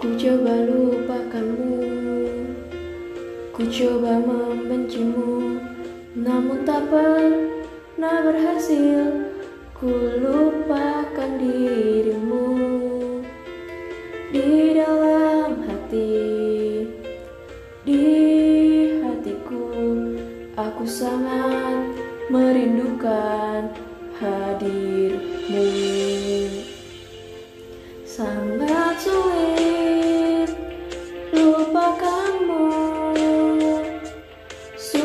Ku coba lupakanmu. Ku coba membencimu. Namun tak pernah berhasil Ku lupakan dirimu. Di dalam hati Di hatiku Aku sangat merindukan hadirmu. Sangat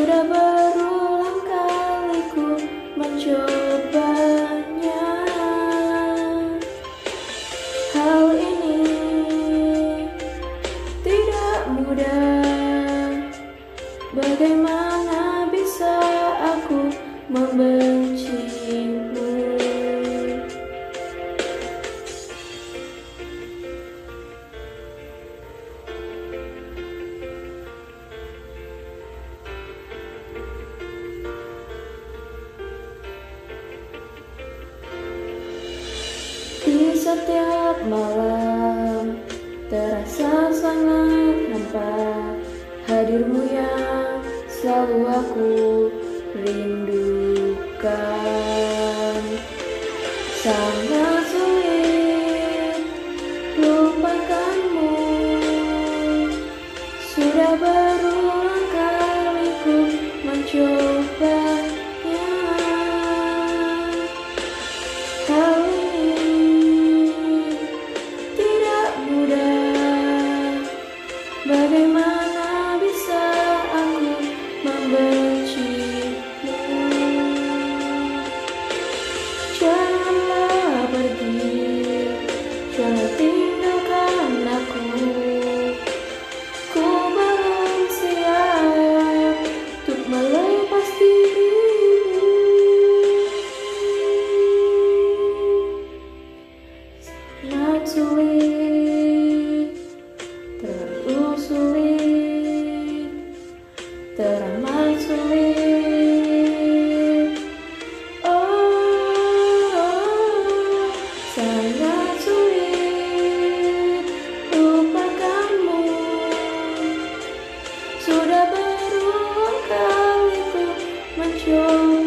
Sudah berulang kali ku mencobanya. Hal ini tidak mudah. Bagaimana bisa aku membencimu setiap malam terasa sangat hampa. Hadirmu yang selalu aku rindukan. Sangat sulit lupakanmu. Sudah berulang kali ku mencobanya Bagaimana bisa aku memberi my joy.